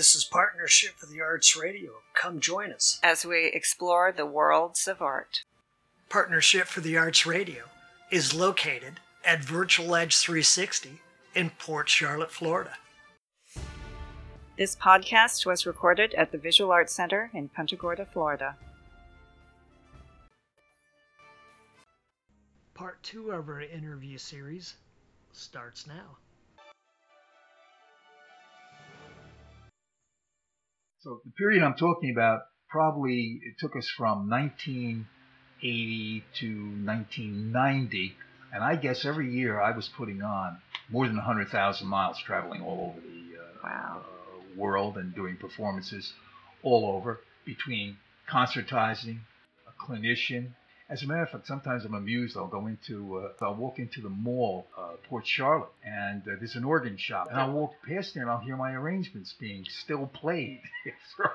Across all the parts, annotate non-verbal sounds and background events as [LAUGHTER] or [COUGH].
This is Partnership for the Arts Radio. Come join us. as we explore the worlds of art. Partnership for the Arts Radio is located at Virtual Edge 360 in Port Charlotte, Florida. This podcast was recorded at the Visual Arts Center in Punta Gorda, Florida. Part two of our interview series starts now. So the period I'm talking about probably it took us from 1980 to 1990, and I guess every year I was putting on more than 100,000 miles traveling all over the uh, Wow. uh, world and doing performances all over between concertizing, a clinician. As a matter of fact, sometimes I'm amused. I'll go into, uh, I'll walk into the mall, uh, Port Charlotte, and uh, there's an organ shop, and I'll walk past there and I'll hear my arrangements being still played [LAUGHS] after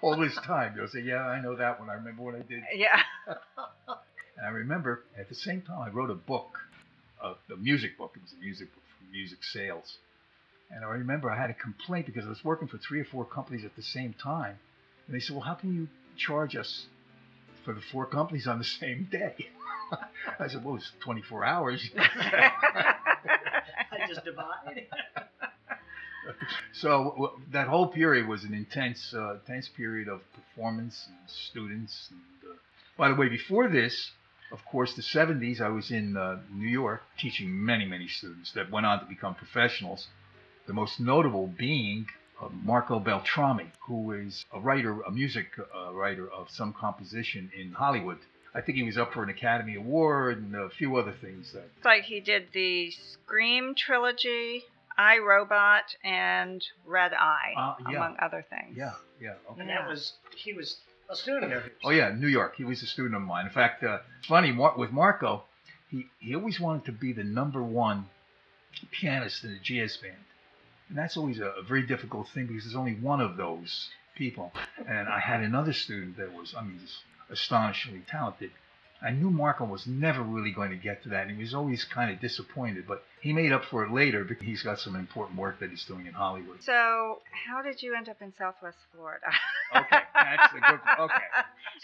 all this time. They'll say, "Yeah, I know that one. I remember what I did." Yeah. [LAUGHS] And I remember at the same time I wrote a book, a, a music book. It was a music book for music sales. And I remember I had a complaint because I was working for three or four companies at the same time. And they said, well, how can you charge us for the four companies on the [LAUGHS] same day? I said, well, it's 24 hours. [LAUGHS] I just divide. so w- that whole period was an intense, uh, intense period of performance and students. And, uh, by the way, before this, of course, the 70s, I was in uh, New York teaching many, many students that went on to become professionals. The most notable being Marco Beltrami, who is a writer, a music uh, writer of some composition in Hollywood. I think he was up for an Academy Award and a few other things that It's like he did the Scream trilogy, I Robot, and Red Eye, Uh, yeah. among other things. Yeah, yeah. Okay. And that was, he was a student of yours. Oh yeah, New York. He was a student of mine. In fact, uh, it's funny Mar- with Marco, he he always wanted to be the number one pianist in a jazz band, and that's always a, a very difficult thing because there's only one of those people. And I had another student that was, I mean, just astonishingly talented. I knew Marco was never really going to get to that, and he was always kind of disappointed. But he made up for it later because he's got some important work that he's doing in Hollywood. So, how did you end up in Southwest Florida? Okay, that's a good. Okay,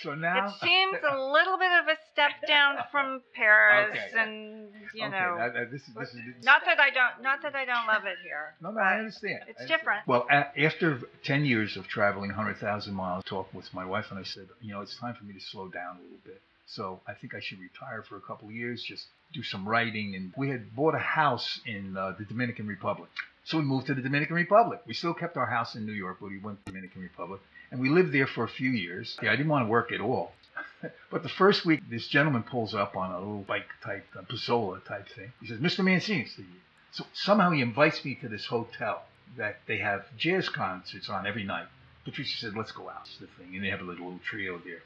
so now it seems a [LAUGHS] little bit of a step down from Paris, Okay. and you okay, know, that, that- this is this is not that I don't, not that I don't love it here. [LAUGHS] No, no, I understand. It's I understand. different. Well, a- after 10 years of traveling 100,000 miles, I talked with my wife and I said, you know, it's time for me to slow down a little bit. So I think I should retire for a couple of years, just do some writing. And we had bought a house in uh, the Dominican Republic. So we moved to the Dominican Republic. We still kept our house in New York, but we went to the Dominican Republic. And we lived there for a few years. Yeah, I didn't want to work at all. [LAUGHS] But the first week, this gentleman pulls up on a little bike type, a Pizzola type thing. He says, Mr. Mancini. So somehow he invites me to this hotel that they have jazz concerts on every night. Patricia said, let's go out. It's the thing. And they have a little, little trio there.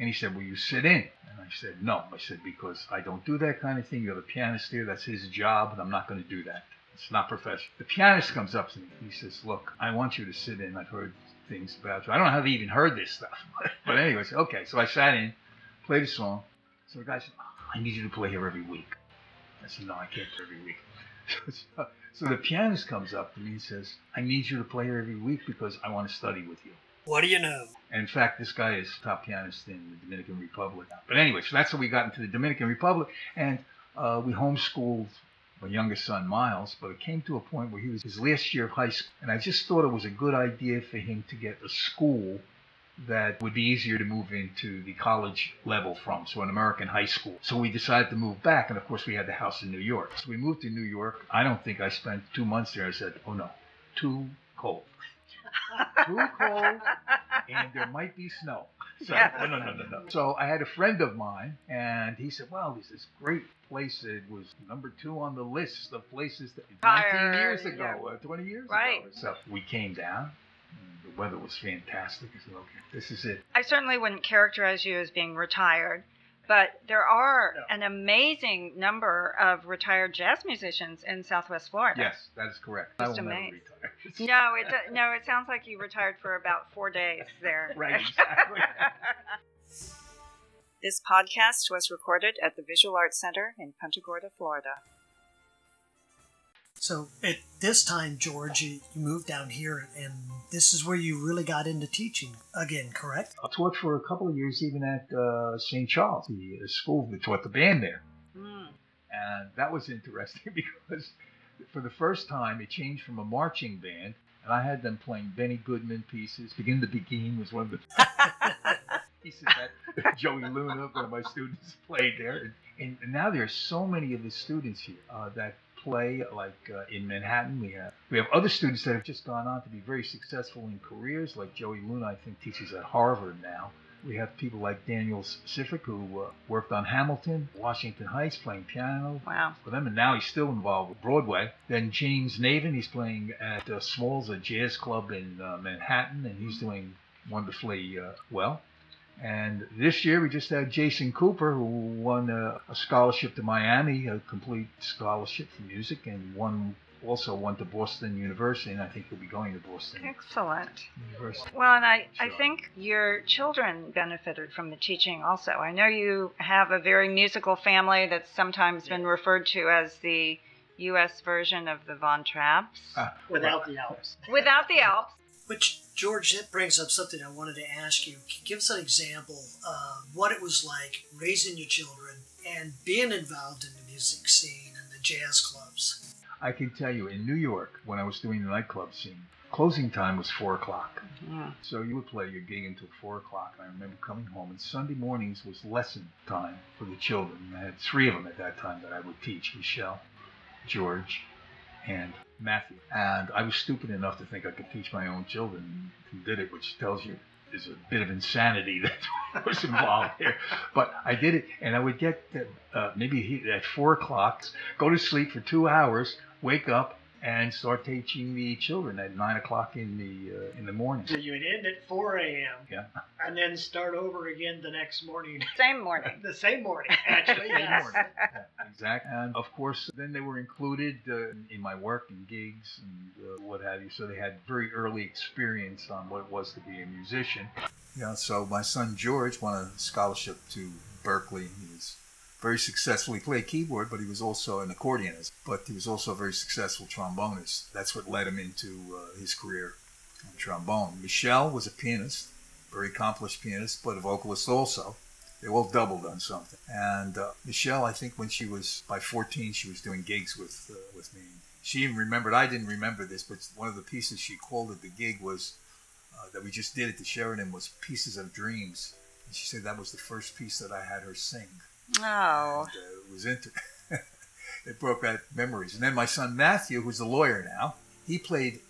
And he said, will you sit in? And I said, no. I said, because I don't do that kind of thing. You have a pianist there. That's his job. And I'm not going to do that. It's not professional. The pianist comes up to me. He says, look, I want you to sit in. I've heard things about you. I don't know how they even heard this stuff. [LAUGHS] but anyways, okay. So I sat in, played a song. So the guy said, I need you to play here every week. I said, no, I can't play every week. [LAUGHS] so, so the pianist comes up to me and says, I need you to play here every week because I want to study with you. What do you know? And in fact, this guy is top pianist in the Dominican Republic. But anyway, so that's how we got into the Dominican Republic. And uh, we homeschooled my youngest son, Miles, but it came to a point where he was his last year of high school. And I just thought it was a good idea for him to get a school that would be easier to move into the college level from, so an American high school. So we decided to move back, and of course we had the house in New York. So we moved to New York. I don't think I spent two months there. I said, oh no, too cold. [LAUGHS] too cold, and there might be snow. [LAUGHS] So, Yeah. no, no, no, no, no. So I had a friend of mine, and he said, well, there's this great place. It was number two on the list of places that 19 years Tired, ago, uh, 20 years Right. ago. So we came down. The weather was fantastic. I said, okay, this is it. I certainly wouldn't characterize you as being retired, but there are No. an amazing number of retired jazz musicians in Southwest Florida. Yes, that is correct. I will Just never retire. No, it do- no, it sounds like you retired for about four days there. [LAUGHS] Right, exactly. [LAUGHS] this podcast was recorded at the Visual Arts Center in Punta Gorda, Florida. So at this time, George, you, you moved down here, and this is where you really got into teaching again, correct? I taught for a couple of years even at uh, St. Charles, the uh, school that taught the band there. Mm. And that was interesting [LAUGHS] because for the first time it changed from a marching band, and I had them playing Benny Goodman pieces. Begin the Beguine was one of the [LAUGHS] pieces that Joey Luna, one of my students, played there. And, and now there are so many of the students here uh, that play like uh, in Manhattan. We have we have other students that have just gone on to be very successful in careers, like Joey Luna. I think teaches at Harvard now. We have people like Daniel Sifrick, who uh, worked on Hamilton, Washington Heights, playing piano Wow. for them, and now he's still involved with Broadway. Then James Navin, he's playing at uh, Smalls, a jazz club in uh, Manhattan, and he's doing wonderfully uh, well. And this year we just had Jason Cooper, who won a, a scholarship to Miami, a complete scholarship for music, and won also went to Boston University, and I think you'll be going to Boston Excellent. University. Well, and I, I think your children benefited from the teaching also. I know you have a very musical family that's sometimes been referred to as the U.S. version of the Von Trapps, Ah, Without the Alps. without the Alps. Which, George, that brings up something I wanted to ask you. Give us an example of what it was like raising your children and being involved in the music scene and the jazz clubs. I can tell you, in New York, when I was doing the nightclub scene, closing time was four o'clock. Mm. So you would play your gig until four o'clock. And I remember coming home, and Sunday mornings was lesson time for the children. I had three of them at that time that I would teach: Michelle, George, and Matthew. And I was stupid enough to think I could teach my own children who did it, which tells you there's a bit of insanity [LAUGHS] that was involved here. But I did it, and I would get uh, maybe at four o'clock, go to sleep for two hours, wake up, and start teaching the children at nine o'clock in the uh, in the morning. So you would end at 4 a.m. Yeah. and then start over again the next morning. [LAUGHS] Same morning. the same morning, actually. Same yes. morning. Yeah, exactly. And of course, then they were included uh, in my work and gigs and uh, what have you. So they had very early experience on what it was to be a musician. Yeah. So my son George won a scholarship to Berklee. He was very successful. He played keyboard, but he was also an accordionist. But he was also a very successful trombonist. That's what led him into uh, his career on trombone. Michelle was a pianist, very accomplished pianist, but a vocalist also. They all doubled on something. And uh, Michelle, I think when she was by 14, she was doing gigs with uh, with me. She even remembered. I didn't remember this, but one of the pieces she called at the gig was uh, that we just did at the Sheraton was "Pieces of Dreams." And she said that was the first piece that I had her sing. Oh, And, uh, it was inter- [LAUGHS] it broke back memories. And then my son Matthew, who's a lawyer now, he played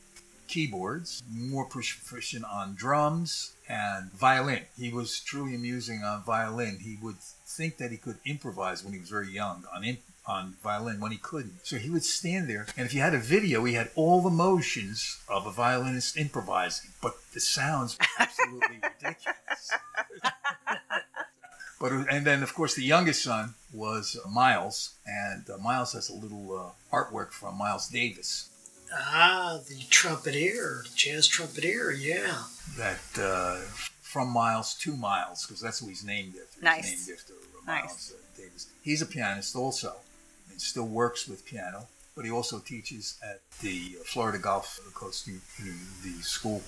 keyboards, more proficient on drums and violin. He was truly amusing on violin. He would think that he could improvise when he was very young on in, on violin when he couldn't. So he would stand there, and if you had a video, he had all the motions of a violinist improvising, but the sounds were absolutely [LAUGHS] ridiculous. [LAUGHS] But and then of course the youngest son was uh, Miles, and uh, Miles has a little uh, artwork from Miles Davis Ah, the trumpeter, the jazz trumpeter, yeah. that uh, from Miles to Miles because that's who he's named after. Nice. He's named after uh, Miles Nice. uh, Davis. He's a pianist also, and still works with piano. But he also teaches at the Florida Gulf Coast U- U- the school.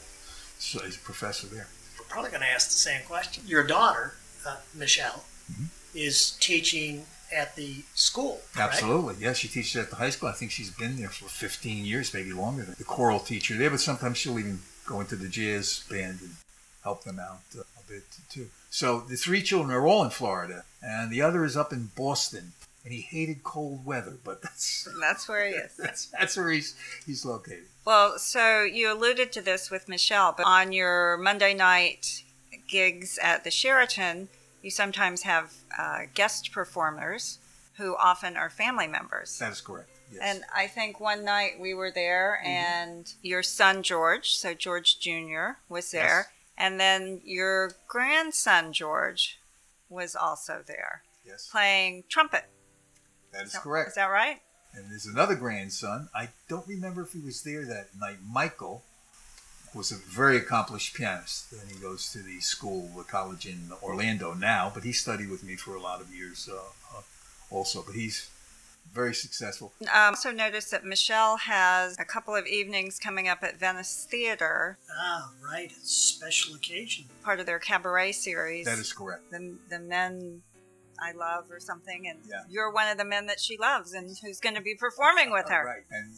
So he's a professor there. We're probably going to ask the same question. Your daughter, uh, Michelle, Mhm. is teaching at the school. correct? Absolutely, yes. She teaches at the high school. I think she's been there for 15 years, maybe longer. Than the choral teacher there, but sometimes she'll even go into the jazz band and help them out uh, a bit too. So the three children are all in Florida, and the other is up in Boston. And he hated cold weather, but that's that's where he is. [LAUGHS] that's, that's where he's he's located. Well, so you alluded to this with Michelle, but on your Monday night gigs at the Sheraton, you sometimes have uh, guest performers who often are family members. That is correct. Yes. And I think one night we were there, and your son George, so George Jr., was there, and then your grandson George was also there yes, playing trumpet. that is So- correct. Is that right? And there's another grandson. I don't remember if he was there that night. Michael was a very accomplished pianist. And he goes to the school, the college in Orlando now, but he studied with me for a lot of years uh, uh, also. But he's very successful. Um, also noticed that Michelle has a couple of evenings coming up at Venice Theater, Ah, right. It's a special occasion. part of their cabaret series. That is correct. the the men I love or something, and Yeah. you're one of the men that she loves and who's going to be performing with her. Right. And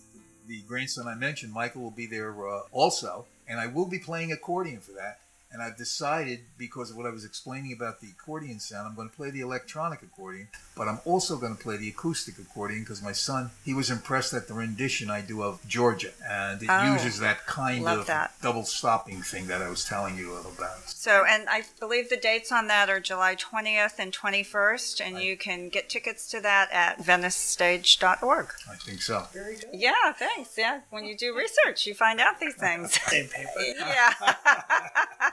the grandson I mentioned, Michael, will be there uh, also, and I will be playing accordion for that. And I've decided, because of what I was explaining about the accordion sound, I'm going to play the electronic accordion, but I'm also going to play the acoustic accordion because my son, he was impressed at the rendition I do of Georgia, and it Oh, uses that kind of that. double stopping thing that I was telling you about. So, and I believe the dates on that are July 20th and 21st, and Right. you can get tickets to that at venicestage.org. I think so. Very good. Yeah, thanks. Yeah, when you do research, you find out these things. [LAUGHS] Same paper. [LAUGHS] yeah. [LAUGHS]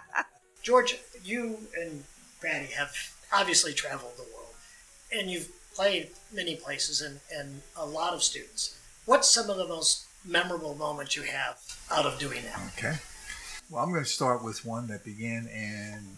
George, you and Patty have obviously traveled the world, and you've played many places and, and a lot of students. What's some of the most memorable moments you have out of doing that? Okay. Well, I'm going to start with one that began in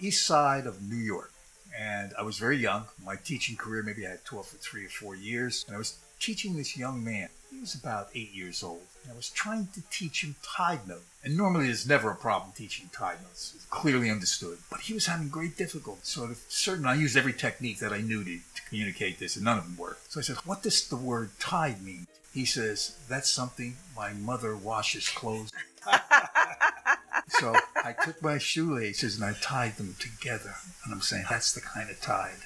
east side of New York. And I was very young. My teaching career, maybe I had taught or three or four years. And I was teaching this young man. He was about eight years old. And I was trying to teach him tied note. And normally there's never a problem teaching tied notes. It's clearly understood. But he was having great difficulty. So at a certain, I used every technique that I knew to, to communicate this, and none of them worked. So I said, what does the word tide mean? He says, that's something my mother washes clothes [LAUGHS] so I took my shoelaces and I tied them together. And I'm saying that's the kind of tide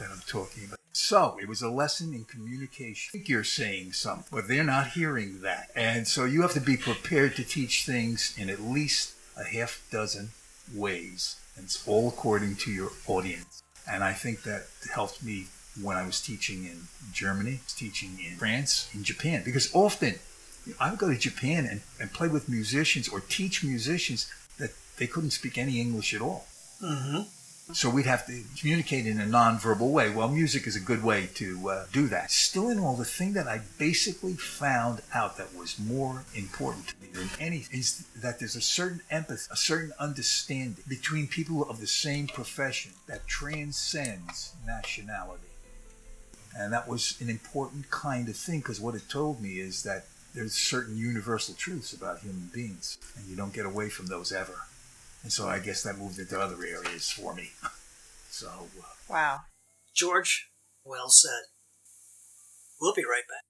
that I'm talking about. So it was a lesson in communication. I think you're saying something, but they're not hearing that. And so you have to be prepared to teach things in at least a half dozen ways. And it's all according to your audience. And I think that helped me when I was teaching in Germany, teaching in France, in Japan, because often I would go to Japan and, and play with musicians or teach musicians that they couldn't speak any English at all. Mm-hmm. So we'd have to communicate in a nonverbal way. Well, music is a good way to uh, do that. Still, in all, the thing that I basically found out that was more important to me than anything is that there's a certain empathy, a certain understanding between people of the same profession that transcends nationality. And that was an important kind of thing because what it told me is that there's certain universal truths about human beings, and you don't get away from those ever. And so I guess that moved into other areas for me. [LAUGHS] So, uh, Wow. George, well said. We'll be right back.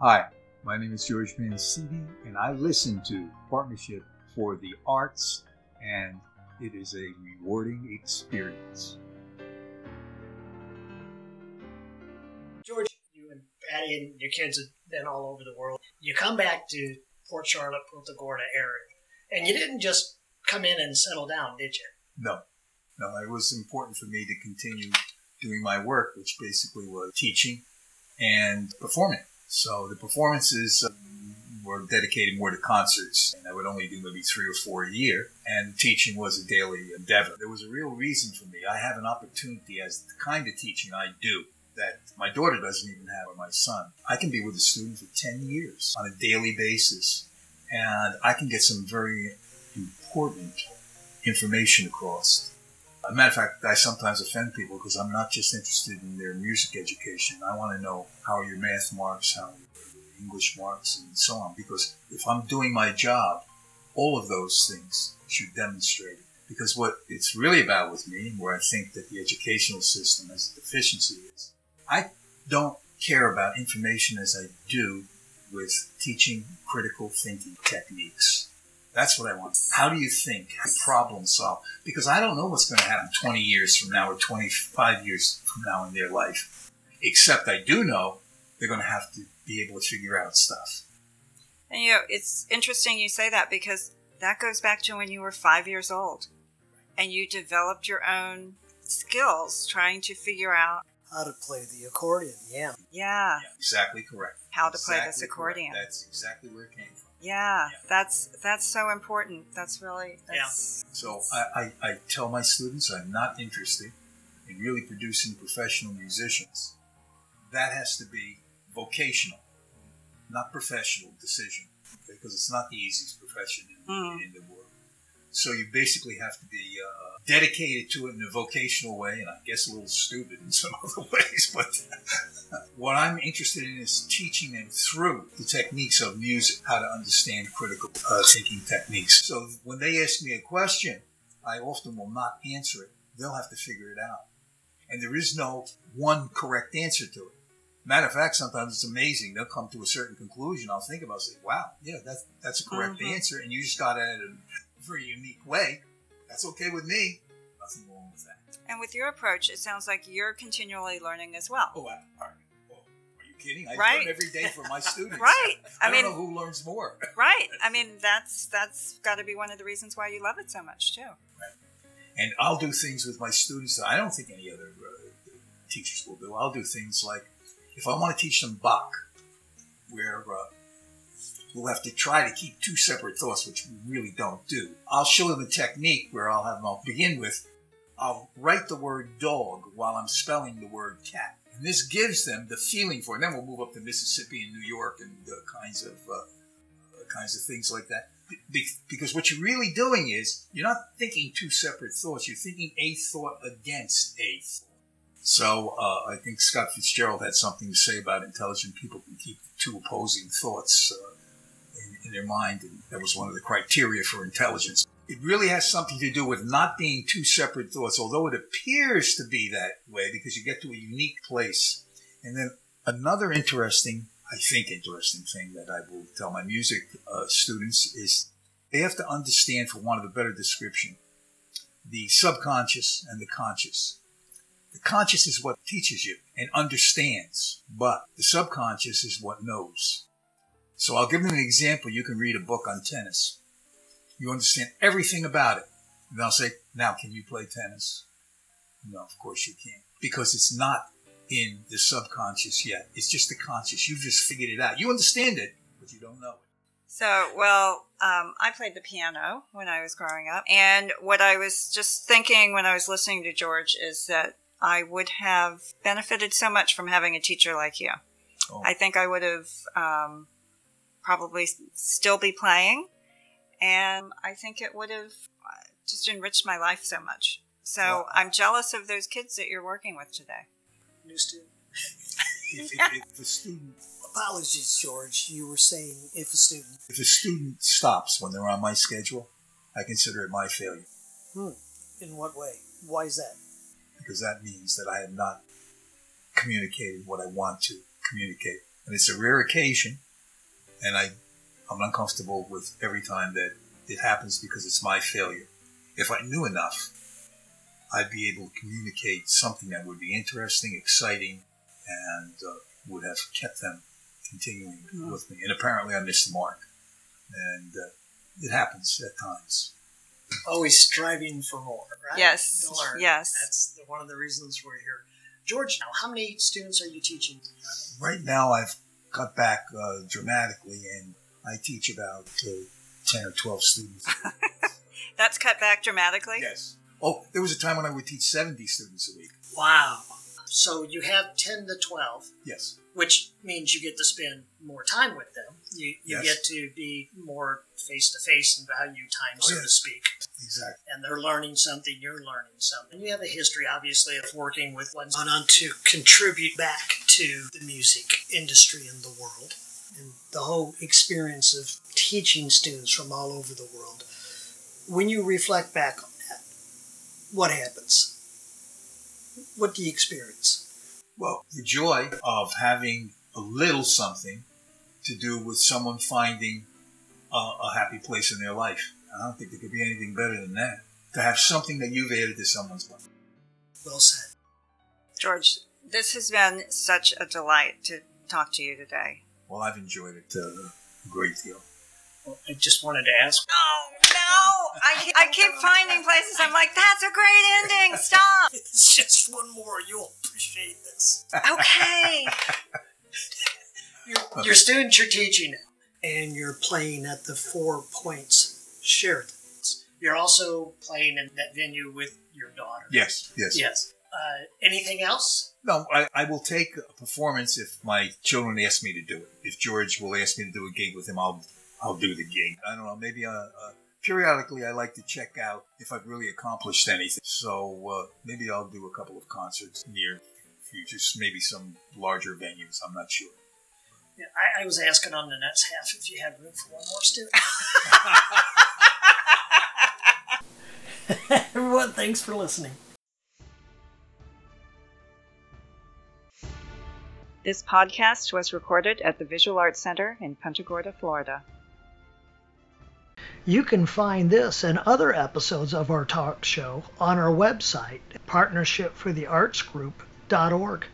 hi, my name is George Mancini, and I listen to Partnership for the Arts, and it is a rewarding experience. George, you and Patty and your kids have been all over the world. You come back to Port Charlotte, Punta Gorda area, and you didn't just come in and settle down, did you? No, no, it was important for me to continue doing my work, which basically was teaching and performing. So the performances um, were dedicated more to concerts, and I would only do maybe three or four a year. And teaching was a daily endeavor. There was a real reason for me. I have an opportunity as the kind of teaching I do that my daughter doesn't even have, or my son. I can be with a student for 10 years on a daily basis, and I can get some very important information across. As a matter of fact, I sometimes offend people because I'm not just interested in their music education. I want to know how are your math marks, how are your English marks, and so on. Because if I'm doing my job, all of those things should demonstrate it. Because what it's really about with me, where I think that the educational system has a deficiency is, I don't care about information as I do with teaching critical thinking techniques. That's what I want. How do you think? Problem solve? Because I don't know what's going to happen 20 years from now or 25 years from now in their life. Except I do know they're going to have to be able to figure out stuff. And you know, it's interesting you say that because that goes back to when you were five years old and you developed your own skills trying to figure out, How to play the accordion, yeah. yeah, Yeah, exactly correct. how to play this Exactly correct. accordion. That's exactly where it came from. Yeah, Yeah. that's that's so important. That's really that's, yeah. So I, I, I tell my students I'm not interested in really producing professional musicians. That has to be vocational, not professional decision, because it's not the easiest profession in, Mm. in the world. So you basically have to be uh, dedicated to it in a vocational way, and I guess a little stupid in [LAUGHS] some other ways. But [LAUGHS] what I'm interested in is teaching them through the techniques of music how to understand critical uh, thinking techniques. So when they ask me a question, I often will not answer it. They'll have to figure it out. And there is no one correct answer to it. Matter of fact, sometimes it's amazing. They'll come to a certain conclusion. I'll think about it, say, wow, yeah, that's, that's a correct Mhm. answer. And you just got it in a very unique way. That's okay with me. Nothing wrong with that. And with your approach, it sounds like you're continually learning as well. Oh, I. Oh, are you kidding? I Right. learn every day from my [LAUGHS] students. Right. I, I don't mean- know who learns more. [LAUGHS] Right. I mean, that's that's got to be one of the reasons why you love it so much too. Right. And I'll do things with my students that I don't think any other uh, teachers will do. I'll do things like if I want to teach them Bach, where uh, we'll have to try to keep two separate thoughts, which we really don't do. I'll show them a technique where I'll have them, I'll begin with, I'll write the word dog while I'm spelling the word cat. And this gives them the feeling for it. And then we'll move up to Mississippi and New York and kinds of uh, uh, kinds of things like that. Be- because what you're really doing is you're not thinking two separate thoughts. You're thinking a thought against a thought. So uh, I think Scott Fitzgerald had something to say about intelligent people can keep two opposing thoughts uh, in, their mind, and that was one of the criteria for intelligence. It really has something to do with not being two separate thoughts, although it appears to be that way because you get to a unique place. And then another interesting, I think, interesting thing that I will tell my music uh, students is they have to understand, for want of a better description, the subconscious and the conscious. The conscious is what teaches you and understands, but the subconscious is what knows. So I'll give them an example. You can read a book on tennis. You understand everything about it. And I'll say, now can you play tennis? No, of course you can't. Because it's not in the subconscious yet. It's just the conscious. You've just figured it out. You understand it, but you don't know it. So, well, um, I played the piano when I was growing up. And what I was just thinking when I was listening to George is that I would have benefited so much from having a teacher like you. Oh. I think I would have um, probably still be playing. And I think it would have uh, just enriched my life so much. So Wow. I'm jealous of those kids that you're working with today. New student. [LAUGHS] If, if, if a student Apologies, George. You were saying if a student. if a student stops when they're on my schedule, I consider it my failure Hmm. In what way? Why is that? because that means that I have not communicated what I want to communicate. And it's a rare occasion, and I, I'm uncomfortable with every time that it happens because it's my failure. If I knew enough, I'd be able to communicate something that would be interesting, exciting, and uh, would have kept them continuing with me. And apparently, I missed the mark, and uh, it happens at times. Always striving for more, right? Yes, yes. That's the, one of the reasons we're here. George, now, how many students are you teaching? Right now, I've cut back uh, dramatically, and I teach about uh, ten or twelve students. [LAUGHS] That's cut back dramatically. yes. Oh, there was a time when I would teach seventy students a week. Wow. So you have 10 to 12, Yes. which means you get to spend more time with them. You, you Yes. get to be more face to face and value time, Oh, so yeah. to speak. Exactly. and they're learning something, you're learning something. You have a history, obviously, of working with ones on, on to contribute back to the music industry in the world. And the whole experience of teaching students from all over the world. When you reflect back on that, what happens? What do you experience? Well, the joy of having a little something to do with someone finding a, a happy place in their life. I don't think there could be anything better than that. To have something that you've added to someone's life. Well said. George, this has been such a delight to talk to you today. Well, I've enjoyed it uh, a great deal. Well, I just wanted to ask Oh no! I, I keep finding places. I'm like, that's a great ending. Stop. [LAUGHS] it's just one more. You'll appreciate this. Okay. [LAUGHS] Your, your students you're teaching and you're playing at the Four Points Sheraton. You're also playing in that venue with your daughter. Yes, yes. Yes. Uh, anything else? No, I, I will take a performance if my children ask me to do it. If George will ask me to do a gig with him, I'll I'll do the gig. I don't know, maybe a, a periodically I like to check out if I've really accomplished anything. So uh, maybe I'll do a couple of concerts near future, maybe some larger venues. I'm not sure. Yeah, I, I was asking on the next half if you had room for one more student. [LAUGHS] [LAUGHS] Everyone, thanks for listening. This podcast was recorded at the Visual Arts Center in Punta Gorda, Florida. You can find this and other episodes of our talk show on our website, partnershipfortheartsgroup.org.